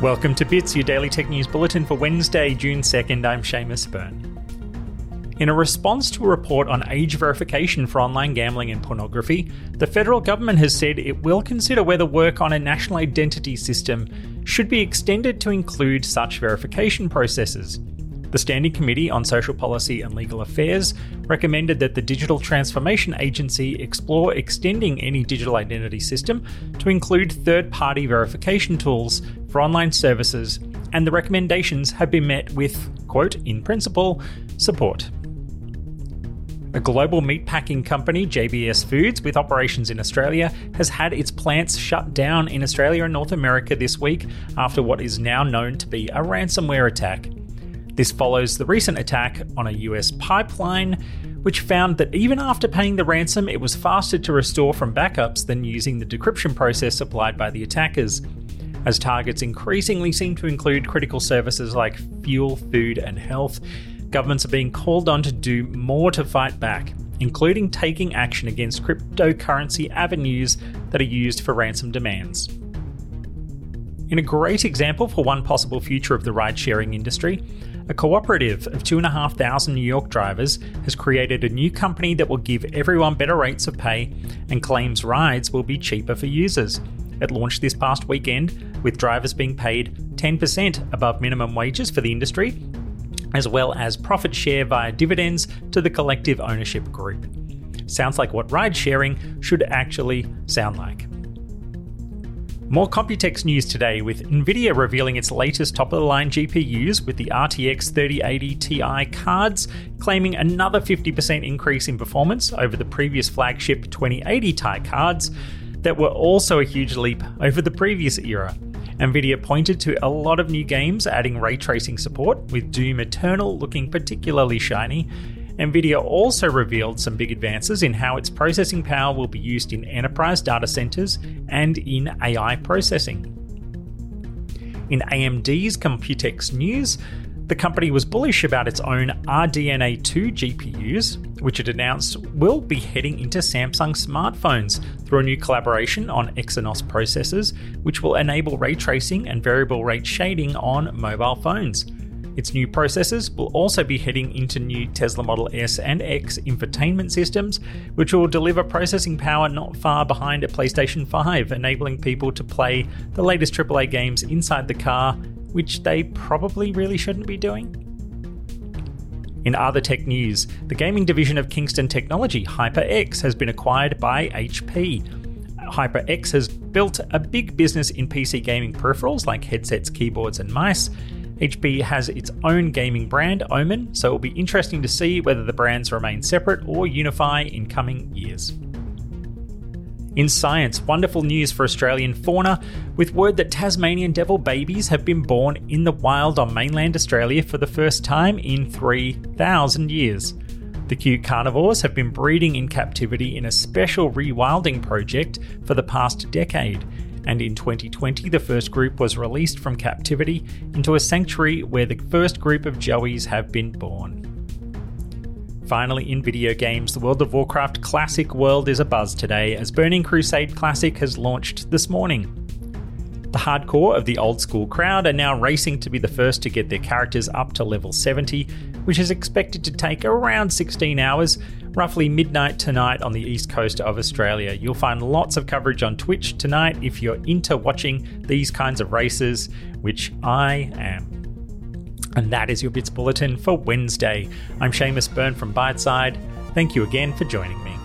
Welcome to Bits, your daily tech news bulletin for Wednesday, June 2nd. I'm Seamus Byrne. In a response to a report on age verification for online gambling and pornography, the federal government has said it will consider whether work on a national identity system should be extended to include such verification processes. The Standing Committee on Social Policy and Legal Affairs recommended that the Digital Transformation Agency explore extending any digital identity system to include third party verification tools for online services, and the recommendations have been met with, quote, in principle, support. A global meatpacking company, JBS Foods, with operations in Australia, has had its plants shut down in Australia and North America this week after what is now known to be a ransomware attack. This follows the recent attack on a US pipeline, which found that even after paying the ransom, it was faster to restore from backups than using the decryption process applied by the attackers. As targets increasingly seem to include critical services like fuel, food, and health, governments are being called on to do more to fight back, including taking action against cryptocurrency avenues that are used for ransom demands. In a great example for one possible future of the ride sharing industry, a cooperative of 2,500 New York drivers has created a new company that will give everyone better rates of pay and claims rides will be cheaper for users. It launched this past weekend, with drivers being paid 10% above minimum wages for the industry, as well as profit share via dividends to the collective ownership group. Sounds like what ride sharing should actually sound like. More Computex news today with Nvidia revealing its latest top of the line GPUs with the RTX 3080 Ti cards, claiming another 50% increase in performance over the previous flagship 2080 Ti cards that were also a huge leap over the previous era. Nvidia pointed to a lot of new games adding ray tracing support, with Doom Eternal looking particularly shiny, NVIDIA also revealed some big advances in how its processing power will be used in enterprise data centers and in AI processing. In AMD's Computex news, the company was bullish about its own RDNA 2 GPUs, which it announced will be heading into Samsung smartphones through a new collaboration on Exynos processors, which will enable ray tracing and variable rate shading on mobile phones. Its new processors will also be heading into new Tesla Model S and X infotainment systems, which will deliver processing power not far behind a PlayStation 5, enabling people to play the latest AAA games inside the car, which they probably really shouldn't be doing. In other tech news, the gaming division of Kingston Technology, HyperX, has been acquired by HP. HyperX has built a big business in PC gaming peripherals like headsets, keyboards, and mice, HP has its own gaming brand, Omen, so it'll be interesting to see whether the brands remain separate or unify in coming years. In science, wonderful news for Australian fauna, with word that Tasmanian devil babies have been born in the wild on mainland Australia for the first time in 3,000 years. The cute carnivores have been breeding in captivity in a special rewilding project for the past decade, and in 2020, the first group was released from captivity into a sanctuary where the first group of Joeys have been born. Finally, in video games, the World of Warcraft Classic World is a buzz today as Burning Crusade Classic has launched this morning. The hardcore of the old school crowd are now racing to be the first to get their characters up to level 70, which is expected to take around 16 hours, roughly midnight tonight on the east coast of Australia. You'll find lots of coverage on Twitch tonight if you're into watching these kinds of races, which I am. And that is your Bits Bulletin for Wednesday. I'm Seamus Byrne from Byteside. Thank you again for joining me.